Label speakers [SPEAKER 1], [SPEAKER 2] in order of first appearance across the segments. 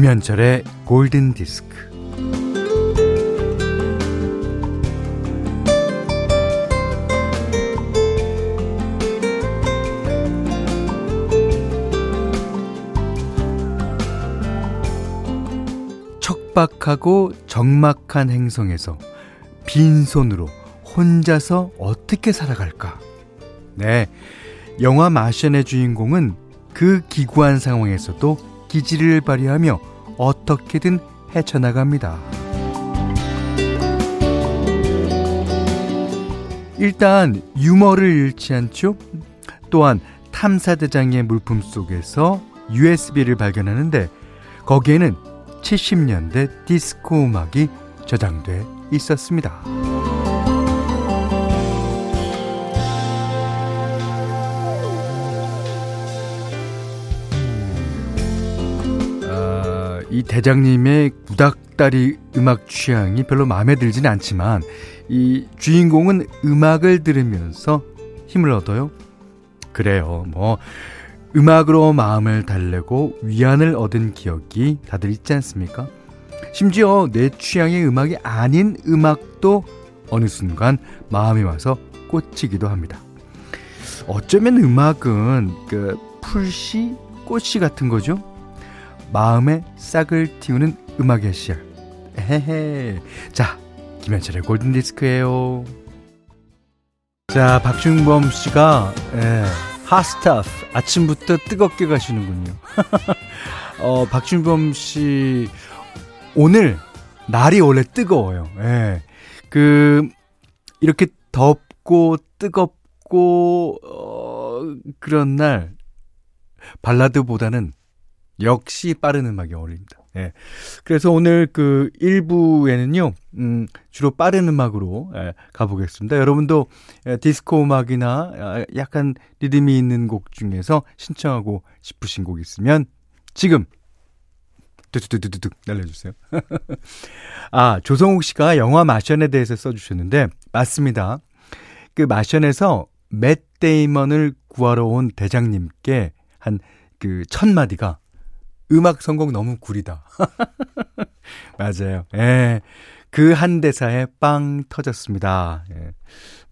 [SPEAKER 1] 김현철의 골든 디스크. 척박하고 적막한 행성에서 빈손으로 혼자서 어떻게 살아갈까? 네. 영화 마션의 주인공은 그 기구한 상황에서도 기지를 발휘하며 어떻게든 헤쳐나갑니다. 일단 유머를 잃지 않죠. 또한 탐사대장의 물품 속에서 USB를 발견하는데 거기에는 70년대 디스코 음악이 저장돼 있었습니다. 이 대장님의 구닥다리 음악 취향이 별로 마음에 들진 않지만 이 주인공은 음악을 들으면서 힘을 얻어요. 그래요. 뭐 음악으로 마음을 달래고 위안을 얻은 기억이 다들 있지 않습니까? 심지어 내 취향의 음악이 아닌 음악도 어느 순간 마음이 와서 꽂히기도 합니다. 어쩌면 음악은 그 풀씨, 꽃씨 같은 거죠. 마음에 싹을 틔우는 음악의 씨알. 헤헤. 자, 김현철의 골든 디스크예요. 자, 박준범 씨가 예, 핫스타프 아침부터 뜨겁게 가시는군요. 어, 박준범 씨 오늘 날이 원래 뜨거워요. 예. 그 이렇게 덥고 뜨겁고 어, 그런 날 발라드보다는 역시 빠른 음악이 어울립니다. 예. 그래서 오늘 그 1부에는요, 음, 주로 빠른 음악으로 예, 가보겠습니다. 여러분도 예, 디스코 음악이나 아, 약간 리듬이 있는 곡 중에서 신청하고 싶으신 곡 있으면 지금 뚜뚜뚜뚜뚜 날려주세요. 아, 조성욱 씨가 영화 마션에 대해서 써주셨는데, 맞습니다. 그 마션에서 맷 데이먼을 구하러 온 대장님께 한 그 첫 마디가 음악 선곡 너무 구리다. 맞아요. 예. 그 한 대사에 빵 터졌습니다. 예.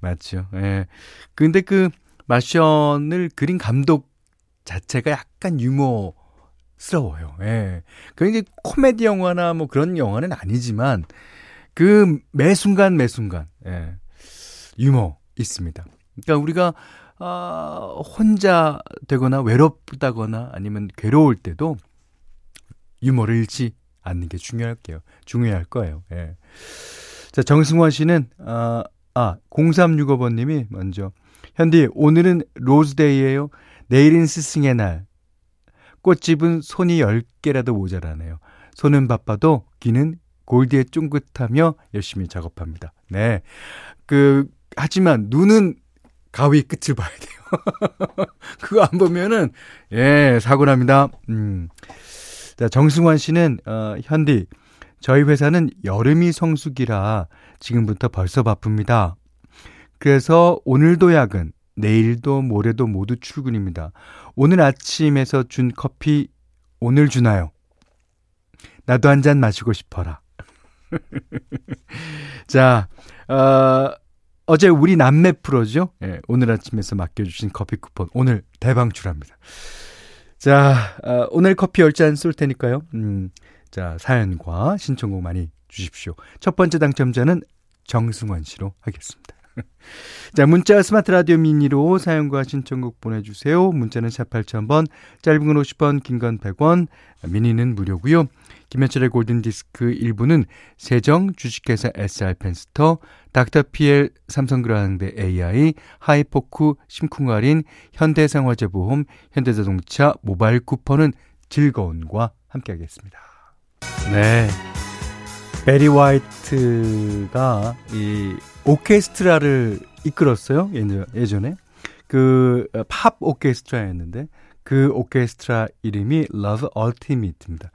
[SPEAKER 1] 맞죠. 예. 근데 그 마션을 그린 감독 자체가 약간 유머스러워요. 예. 그 이제 코미디 영화나 뭐 그런 영화는 아니지만 그 매 순간 매 순간 예. 유머 있습니다. 그러니까 우리가 아, 혼자 되거나 외롭다거나 아니면 괴로울 때도 유머를 잃지 않는 게 중요할게요. 중요할 거예요. 예. 자, 정승환 씨는, 아, 아, 0365번님이 먼저, 현디, 오늘은 로즈데이예요 내일은 스승의 날. 꽃집은 손이 10개라도 모자라네요. 손은 바빠도 귀는 골드에 쫑긋하며 열심히 작업합니다. 네. 그, 하지만 눈은 가위 끝을 봐야 돼요. 그거 안 보면은, 예, 사고 납니다. 음. 자, 정승환 씨는, 어, 현디, 저희 회사는 여름이 성수기라 지금부터 벌써 바쁩니다. 그래서 오늘도 야근, 내일도 모레도 모두 출근입니다. 오늘 아침에서 준 커피 오늘 주나요? 나도 한 잔 마시고 싶어라. 자, 어, 어제 우리 남매 프로죠? 예, 오늘 아침에서 맡겨주신 커피 쿠폰 오늘 대방출합니다. 자, 어, 오늘 커피 10잔 쏠 테니까요. 음, 자, 사연과 신청곡 많이 주십시오. 첫 번째 당첨자는 정승환 씨로 하겠습니다. 자, 문자 스마트 라디오 미니로 사연과 신청곡 보내주세요. 문자는 샵 8000번, 짧은 건 50원, 긴 건 100원, 미니는 무료고요 김현철의 골든디스크 1부는 세정, 주식회사 SR펜스터, 닥터피엘, 삼성그라항대 AI, 하이포크, 심쿵할인, 현대생활재보험, 현대자동차, 모바일 쿠폰은 즐거운과 함께하겠습니다. 네. 베리 화이트가 이 오케스트라를 이끌었어요. 예전에. 그 팝 오케스트라였는데 그 오케스트라 이름이 Love Unlimited입니다.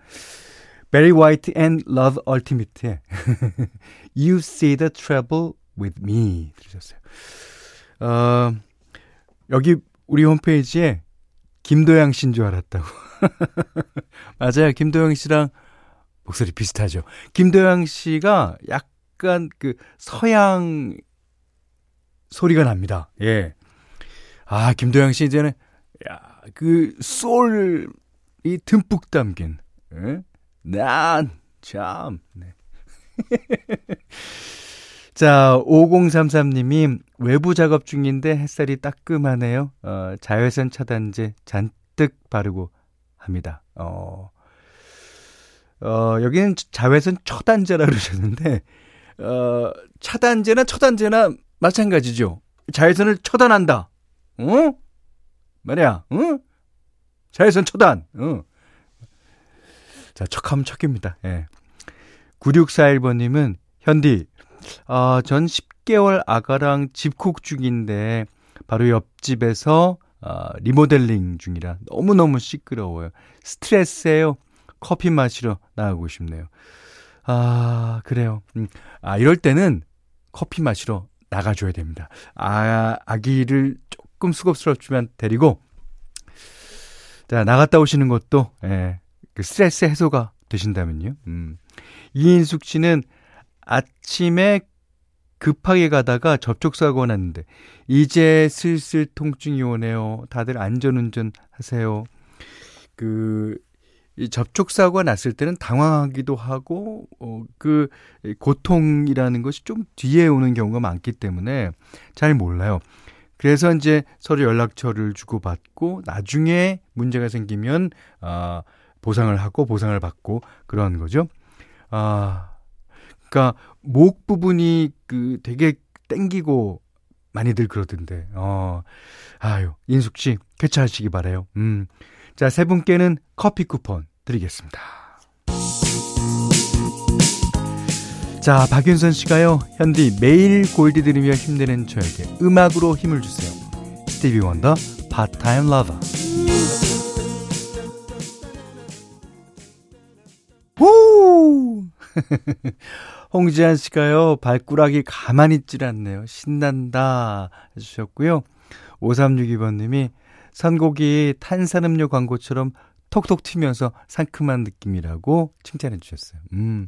[SPEAKER 1] 베리 화이트 and Love Unlimited의 You See the Trouble with Me 들으셨어요. 어, 여기 우리 홈페이지에 김도영 씨인 줄 알았다고. 맞아요. 김도영 씨랑 목소리 비슷하죠. 김도영 씨가 약 간 그 서양 소리가 납니다. 예. 아, 김도영 씨 이제는, 야, 그, 솔이 듬뿍 담긴, 예? 난, 참, 네. 자, 5033님이 외부 작업 중인데 햇살이 따끔하네요. 어, 자외선 차단제 잔뜩 바르고 합니다. 어, 어, 여기는 자외선 처단제라 그러셨는데, 어, 차단제나 처단제나 마찬가지죠. 자외선을 처단한다. 어? 말이야, 어? 자외선 처단, 어. 자, 척하면 척입니다. 예. 9641번님은, 현디, 아, 전 10개월 아가랑 집콕 중인데 바로 옆집에서 아, 리모델링 중이라 너무너무 시끄러워요. 스트레스예요. 커피 마시러 나가고 싶네요. 아, 그래요. 음, 아, 이럴 때는 커피 마시러 나가줘야 됩니다. 아, 아기를 조금 수겁스럽지만 데리고, 자, 나갔다 오시는 것도, 예, 그 스트레스 해소가 되신다면요. 음. 이인숙 씨는 아침에 급하게 가다가 접촉사고가 났는데 이제 슬슬 통증이 오네요. 다들 안전운전 하세요. 그, 이 접촉 사고가 났을 때는 당황하기도 하고, 어, 그, 고통이라는 것이 좀 뒤에 오는 경우가 많기 때문에 잘 몰라요. 그래서 이제 서로 연락처를 주고받고, 나중에 문제가 생기면, 아, 보상을 하고, 보상을 받고, 그런 거죠. 아, 그러니까 목 부분이 그 되게 땡기고 많이들 그러던데. 어. 아유, 인숙 씨 쾌차하시기 바래요. 음. 자, 세 분께는 커피 쿠폰 드리겠습니다. 자, 박윤선 씨가요. 현디 매일 골디 들으며 힘내는 저에게 음악으로 힘을 주세요. 스티비 원더 Part-Time Lover. 후! 홍지한 씨가요, 발꾸락이 가만히 있질 않네요. 신난다. 해주셨고요. 5362번님이 선곡이 탄산음료 광고처럼 톡톡 튀면서 상큼한 느낌이라고 칭찬해 주셨어요. 음.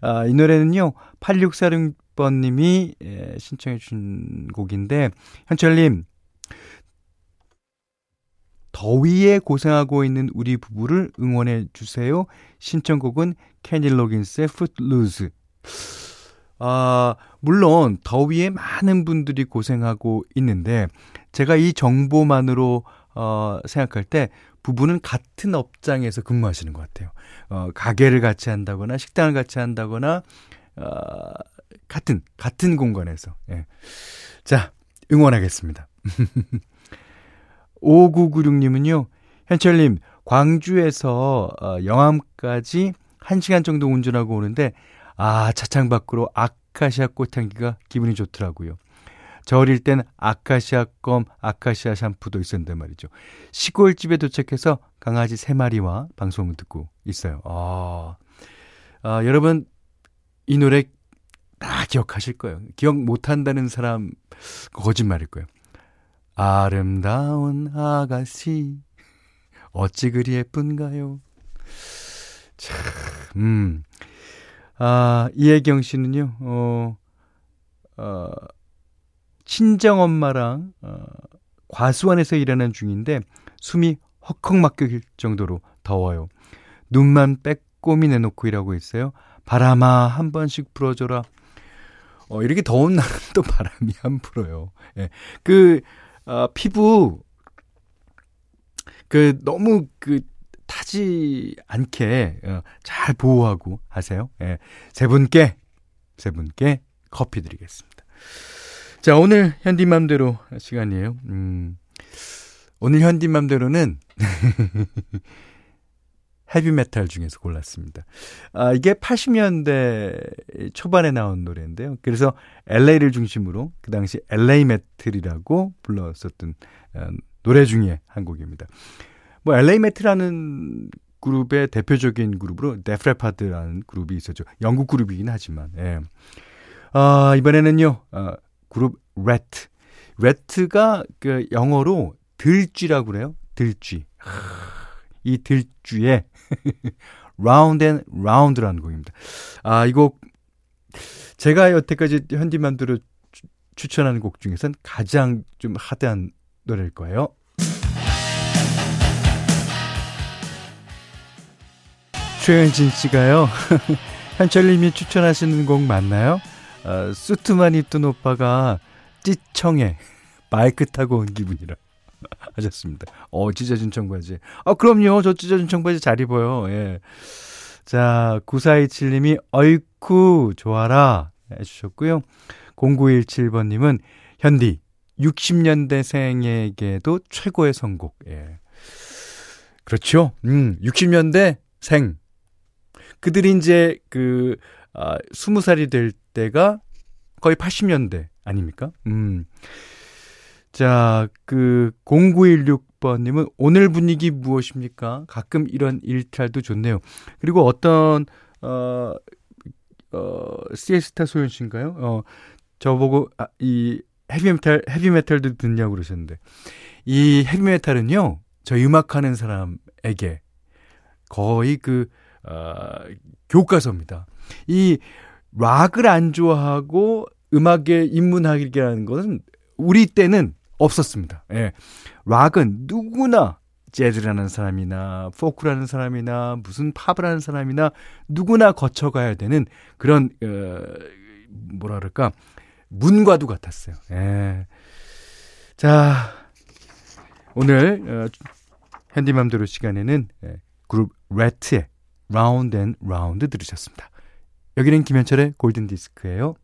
[SPEAKER 1] 아, 이 노래는요, 8646번님이 예, 신청해 준 곡인데, 현철님, 더위에 고생하고 있는 우리 부부를 응원해 주세요. 신청곡은 캐니 로긴스의 풋루즈 아, 물론 더위에 많은 분들이 고생하고 있는데 제가 이 정보만으로 어, 생각할 때 부부는 같은 업장에서 근무하시는 것 같아요. 어, 가게를 같이 한다거나 식당을 같이 한다거나 어, 같은 같은 공간에서. 예. 자, 응원하겠습니다. 5996님은요. 현철 님, 광주에서 어, 영암까지 1시간 정도 운전하고 오는데 아, 차창 밖으로 아카시아 꽃향기가 기분이 좋더라고요. 저 어릴 땐 아카시아 껌, 아카시아 샴푸도 있었는데 말이죠. 시골집에 도착해서 강아지 3마리와 방송을 듣고 있어요. 아, 아 여러분, 이 노래 다 기억하실 거예요. 기억 못한다는 사람, 거짓말일 거예요. 아름다운 아가씨, 어찌 그리 예쁜가요? 참, 음. 아, 이혜경 씨는요, 어, 어, 친정 엄마랑, 어, 과수원에서 일하는 중인데, 숨이 헉헉 막힐 정도로 더워요. 눈만 빼꼼히 내놓고 일하고 있어요. 바람아, 한 번씩 불어줘라. 어, 이렇게 더운 날은 또 바람이 안 불어요. 예. 그, 어, 피부, 그, 너무 그, 타지 않게 어, 잘 보호하고 하세요. 예. 세 분께 세 분께 커피 드리겠습니다. 자, 오늘 현디맘대로 시간이에요. 음. 오늘 현디맘대로는 헤비메탈 중에서 골랐습니다. 아, 이게 80년대 초반에 나온 노래인데요. 그래서 LA를 중심으로 그 당시 LA 메탈이라고 불렀었던 어, 노래 중에 한 곡입니다. 뭐 LA 메탈이라는 그룹의 대표적인 그룹으로 데프 레파드라는 그룹이 있었죠. 영국 그룹이긴 하지만. 예. 아, 이번에는요. 어, 그룹 Ratt. Rat가 그 영어로 들쥐라고 그래요. 들쥐. 이 들쥐에 Round and Round라는 곡입니다. 아, 이 곡 제가 여태까지 현디맘대로 추천하는 곡 중에선 가장 좀 hard한 노래일 거예요. 최현진 씨가요. 현철님이 추천하시는 곡 맞나요? 어, 수트만 입던 오빠가 찌청해 마이크 타고 온 기분이라 하셨습니다. 어 찢어진 청바지. 아 그럼요. 저 찢어진 청바지 잘 입어요. 예. 자 9427님이 어이쿠 좋아라 해주셨고요. 0917번님은 현디 60년대생에게도 최고의 선곡. 예. 그렇죠. 음, 60년대 생. 그들이 이제 그, 아, 20살이 될 때가 거의 80년대 아닙니까? 음. 자, 그, 0916번님은 오늘 분위기 무엇입니까? 가끔 이런 일탈도 좋네요. 그리고 어떤, 어, 어, 시에스타 소연 씨인가요? 어, 저보고, 아, 이, 헤비메탈, 헤비메탈도 듣냐고 그러셨는데. 이 헤비메탈은요, 저 음악하는 사람에게 거의 그, 어, 교과서입니다. 이 락을 안 좋아하고 음악에 입문하기라는 것은 우리 때는 없었습니다. 예. 락은 누구나 재즈라는 사람이나 포크라는 사람이나 무슨 팝을 하는 사람이나 누구나 거쳐가야 되는 그런 어, 뭐라 그럴까 문과도 같았어요. 예. 자 오늘 어, 현디맘대로 시간에는 예, 그룹 Ratt의 Round and Round 들으셨습니다. 여기는 김현철의 골든 디스크예요.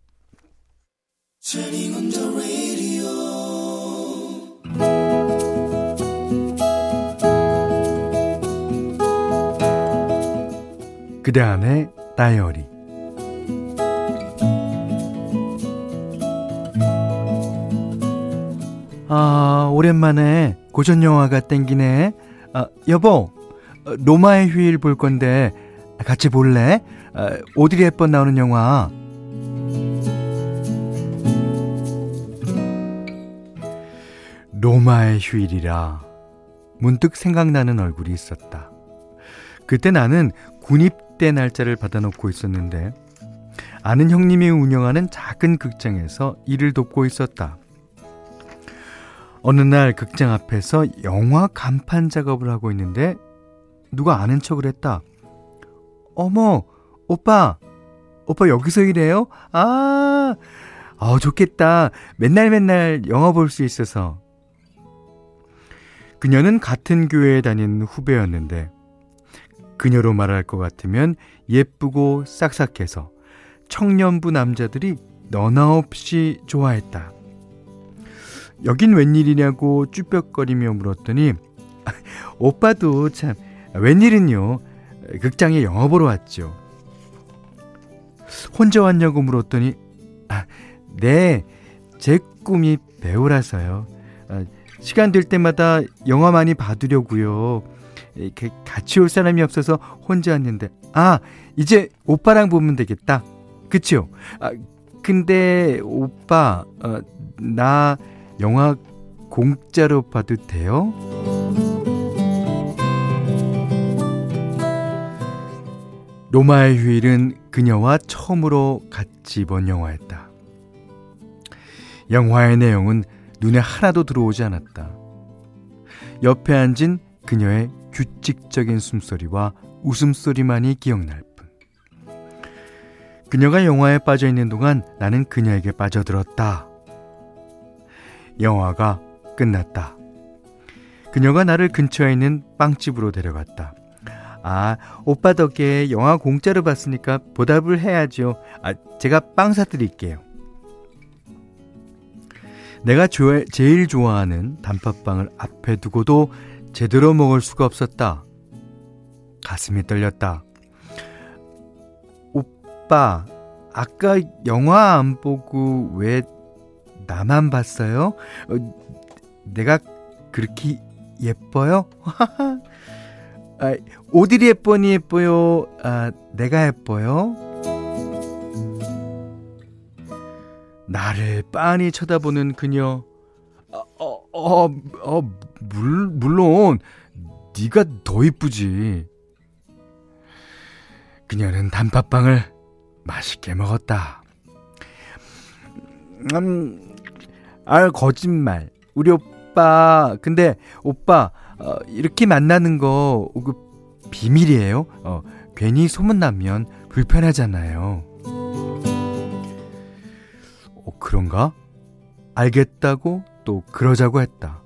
[SPEAKER 1] 그대 안의 다이어리 아, 오랜만에 고전 영화가 땡기네. 아, 여보, 로마의 휴일 볼 건데 같이 볼래? 아, 오드리 헵번 나오는 영화. 로마의 휴일이라 문득 생각나는 얼굴이 있었다. 그때 나는 군입대 날짜를 받아놓고 있었는데 아는 형님이 운영하는 작은 극장에서 일을 돕고 있었다. 어느 날 극장 앞에서 영화 간판 작업을 하고 있는데 누가 아는 척을 했다. 어머, 오빠, 오빠 여기서 일해요? 아, 어, 좋겠다. 맨날 맨날 영화 볼 수 있어서. 그녀는 같은 교회에 다니는 후배였는데, 그녀로 말할 것 같으면 예쁘고 싹싹해서 청년부 남자들이 너나 없이 좋아했다. 여긴 웬일이냐고 쭈뼛거리며 물었더니, 오빠도 참, 웬일은요, 극장에 영화 보러 왔죠. 혼자 왔냐고 물었더니, 아, 네, 제 꿈이 배우라서요. 아, 시간 될 때마다 영화 많이 봐두려고요. 이렇게 같이 올 사람이 없어서 혼자 왔는데, 아, 이제 오빠랑 보면 되겠다. 그치요? 아, 근데 오빠, 어, 나 영화 공짜로 봐도 돼요? 로마의 휴일은 그녀와 처음으로 같이 본 영화였다. 영화의 내용은 눈에 하나도 들어오지 않았다. 옆에 앉은 그녀의 규칙적인 숨소리와 웃음소리만이 기억날 뿐. 그녀가 영화에 빠져 있는 동안 나는 그녀에게 빠져들었다. 영화가 끝났다. 그녀가 나를 근처에 있는 빵집으로 데려갔다. 아, 오빠 덕에 영화 공짜로 봤으니까 보답을 해야죠. 아, 제가 빵 사드릴게요. 내가 조, 제일 좋아하는 단팥빵을 앞에 두고도 제대로 먹을 수가 없었다. 가슴이 떨렸다. 오빠, 아까 영화 안 보고 왜 나만 봤어요? 어, 내가 그렇게 예뻐요? 아, 오드리 햇번이 예뻐요? 아, 내가 예뻐요? 나를 빤히 쳐다보는 그녀. 어, 어, 어, 어 물, 물론 네가 더 이쁘지. 그녀는 단팥빵을 맛있게 먹었다. 음, 아, 거짓말. 우리 오빠, 근데 오빠, 어, 이렇게 만나는 거, 그, 비밀이에요? 어, 괜히 소문나면 불편하잖아요. 어, 그런가? 알겠다고 또 그러자고 했다.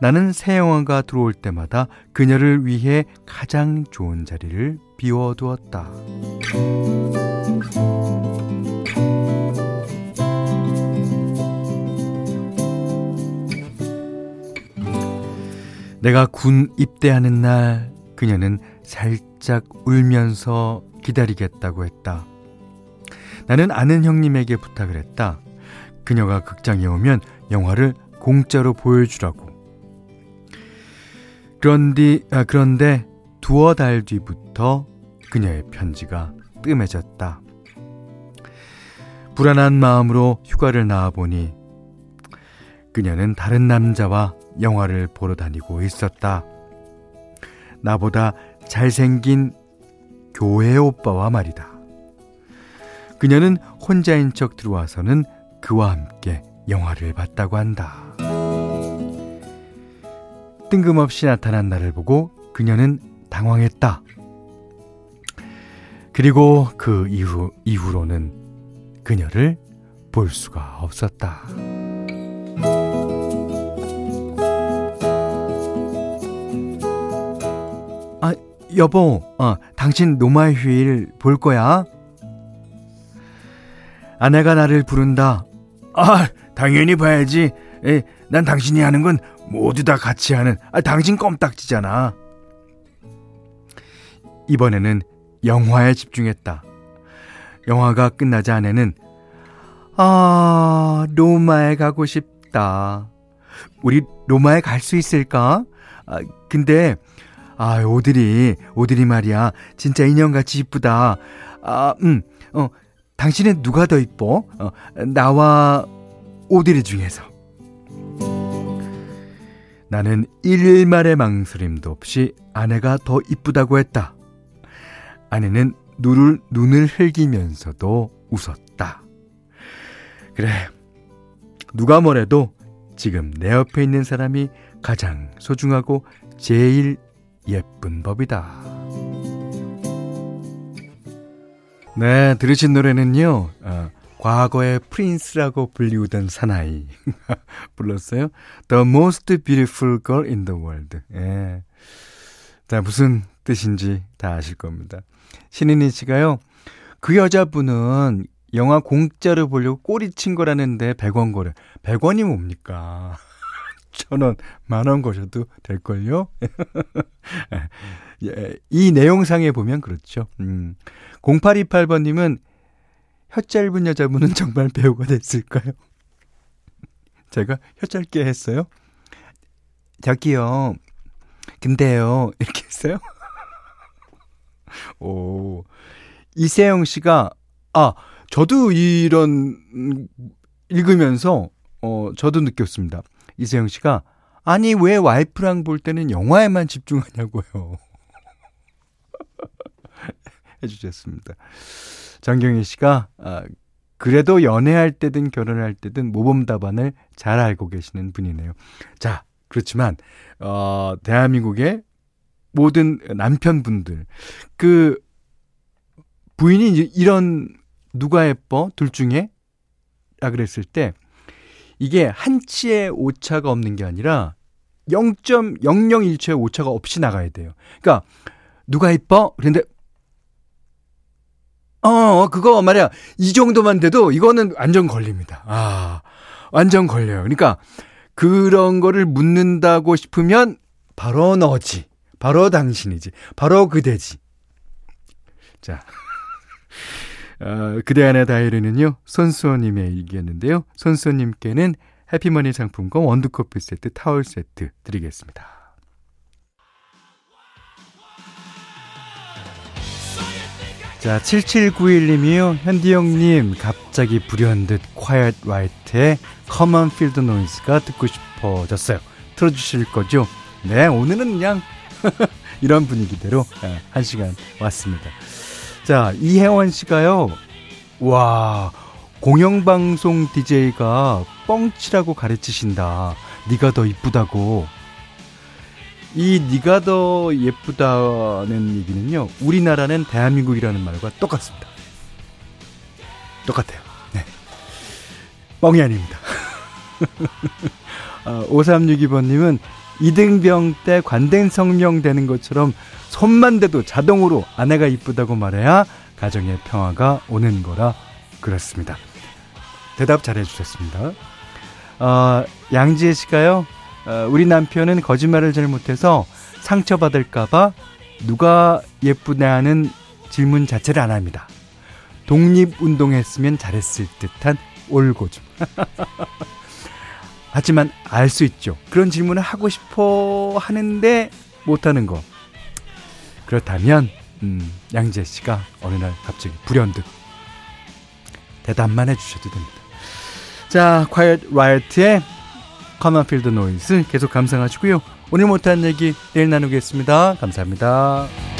[SPEAKER 1] 나는 새 영화가 들어올 때마다 그녀를 위해 가장 좋은 자리를 비워두었다. 내가 군 입대하는 날 그녀는 살짝 울면서 기다리겠다고 했다. 나는 아는 형님에게 부탁을 했다. 그녀가 극장에 오면 영화를 공짜로 보여주라고. 그런데, 아, 그런데 두어 달 뒤부터 그녀의 편지가 뜸해졌다. 불안한 마음으로 휴가를 나와보니 그녀는 다른 남자와 영화를 보러 다니고 있었다. 나보다 잘생긴 교회 오빠와 말이다. 그녀는 혼자인 척 들어와서는 그와 함께 영화를 봤다고 한다. 뜬금없이 나타난 나를 보고 그녀는 당황했다. 그리고 그 이후, 이후로는 그녀를 볼 수가 없었다. 여보, 어, 당신 노마의 휴일 볼 거야? 아내가 나를 부른다. 아, 당연히 봐야지. 에, 난 당신이 하는 건 모두 다 같이 하는, 아, 당신 껌딱지잖아. 이번에는 영화에 집중했다. 영화가 끝나자 아내는, 아, 로마에 가고 싶다. 우리 로마에 갈 수 있을까? 아, 근데, 아, 오드리, 오드리 말이야. 진짜 인형같이 이쁘다. 아, 음, 어, 당신은 누가 더 이뻐? 어, 나와 오드리 중에서. 나는 일말의 망설임도 없이 아내가 더 이쁘다고 했다. 아내는 눈을, 눈을 흘기면서도 웃었다. 그래. 누가 뭐래도 지금 내 옆에 있는 사람이 가장 소중하고 제일 예쁜 법이다. 네, 들으신 노래는요, 어, 과거의 프린스라고 불리우던 사나이 불렀어요. The most beautiful girl in the world. 예. 자, 무슨 뜻인지 다 아실 겁니다. 신인희 씨가요, 그 여자분은 영화 공짜로 보려고 꼬리 친 거라는데 100원 거래. 100원이 뭡니까? 천 원, 만 원 거셔도 될걸요? 예, 이 내용상에 보면 그렇죠. 음. 0828번님은 혀 짧은 여자분은 정말 배우가 됐을까요? 제가 혀 짧게 했어요? 저기요. 근데요. 이렇게 했어요? 오. 이세영 씨가, 아, 저도 이런, 읽으면서, 어, 저도 느꼈습니다. 이세영 씨가, 아니, 왜 와이프랑 볼 때는 영화에만 집중하냐고요. 해주셨습니다. 장경희 씨가 아, 그래도 연애할 때든 결혼할 때든 모범 답안을 잘 알고 계시는 분이네요. 자, 그렇지만 어, 대한민국의 모든 남편분들 그 부인이 이런 누가 예뻐 둘 중에 라 그랬을 때 이게 한치의 오차가 없는 게 아니라 0.001초의 오차가 없이 나가야 돼요. 그러니까 누가 예뻐? 그런데 어, 어, 그거 말이야. 이 정도만 돼도 이거는 완전 걸립니다. 아, 완전 걸려요. 그러니까 그런 거를 묻는다고 싶으면 바로 너지. 바로 당신이지. 바로 그대지. 자. 어, 그대 안의 다이어리는요, 손수호님의 일기였는데요. 손수호님께는 해피머니 상품권 원두커피 세트, 타월 세트 드리겠습니다. 자, 7791님이요. 현디 형님, 갑자기 불현듯 quiet right의 common field noise가 듣고 싶어졌어요. 틀어주실 거죠? 네, 오늘은 그냥 이런 분위기대로 예, 한 시간 왔습니다. 자, 이혜원 씨가요. 와, 공영방송 DJ가 뻥치라고 가르치신다. 네가 더 이쁘다고. 이 네가 더 예쁘다는 얘기는요. 우리나라는 대한민국이라는 말과 똑같습니다. 똑같아요. 네. 뻥이 아닙니다. 아, 5362번님은 이등병 때 관된 성명 되는 것처럼 손만 대도 자동으로 아내가 이쁘다고 말해야 가정의 평화가 오는 거라 그렇습니다. 대답 잘해 주셨습니다. 어, 양지혜 씨가요, 어, 우리 남편은 거짓말을 잘 못해서 상처받을까봐 누가 예쁘냐 하는 질문 자체를 안 합니다. 독립운동했으면 잘했을 듯한 올고즘. 하지만 알 수 있죠. 그런 질문을 하고 싶어 하는데 못하는 거. 그렇다면, 음, 양재 씨가 어느 날 갑자기 불현듯 대답만 해주셔도 됩니다. 자, quiet riot의 Field Noise 계속 감상하시고요. 오늘 못한 얘기 내일 나누겠습니다. 감사합니다.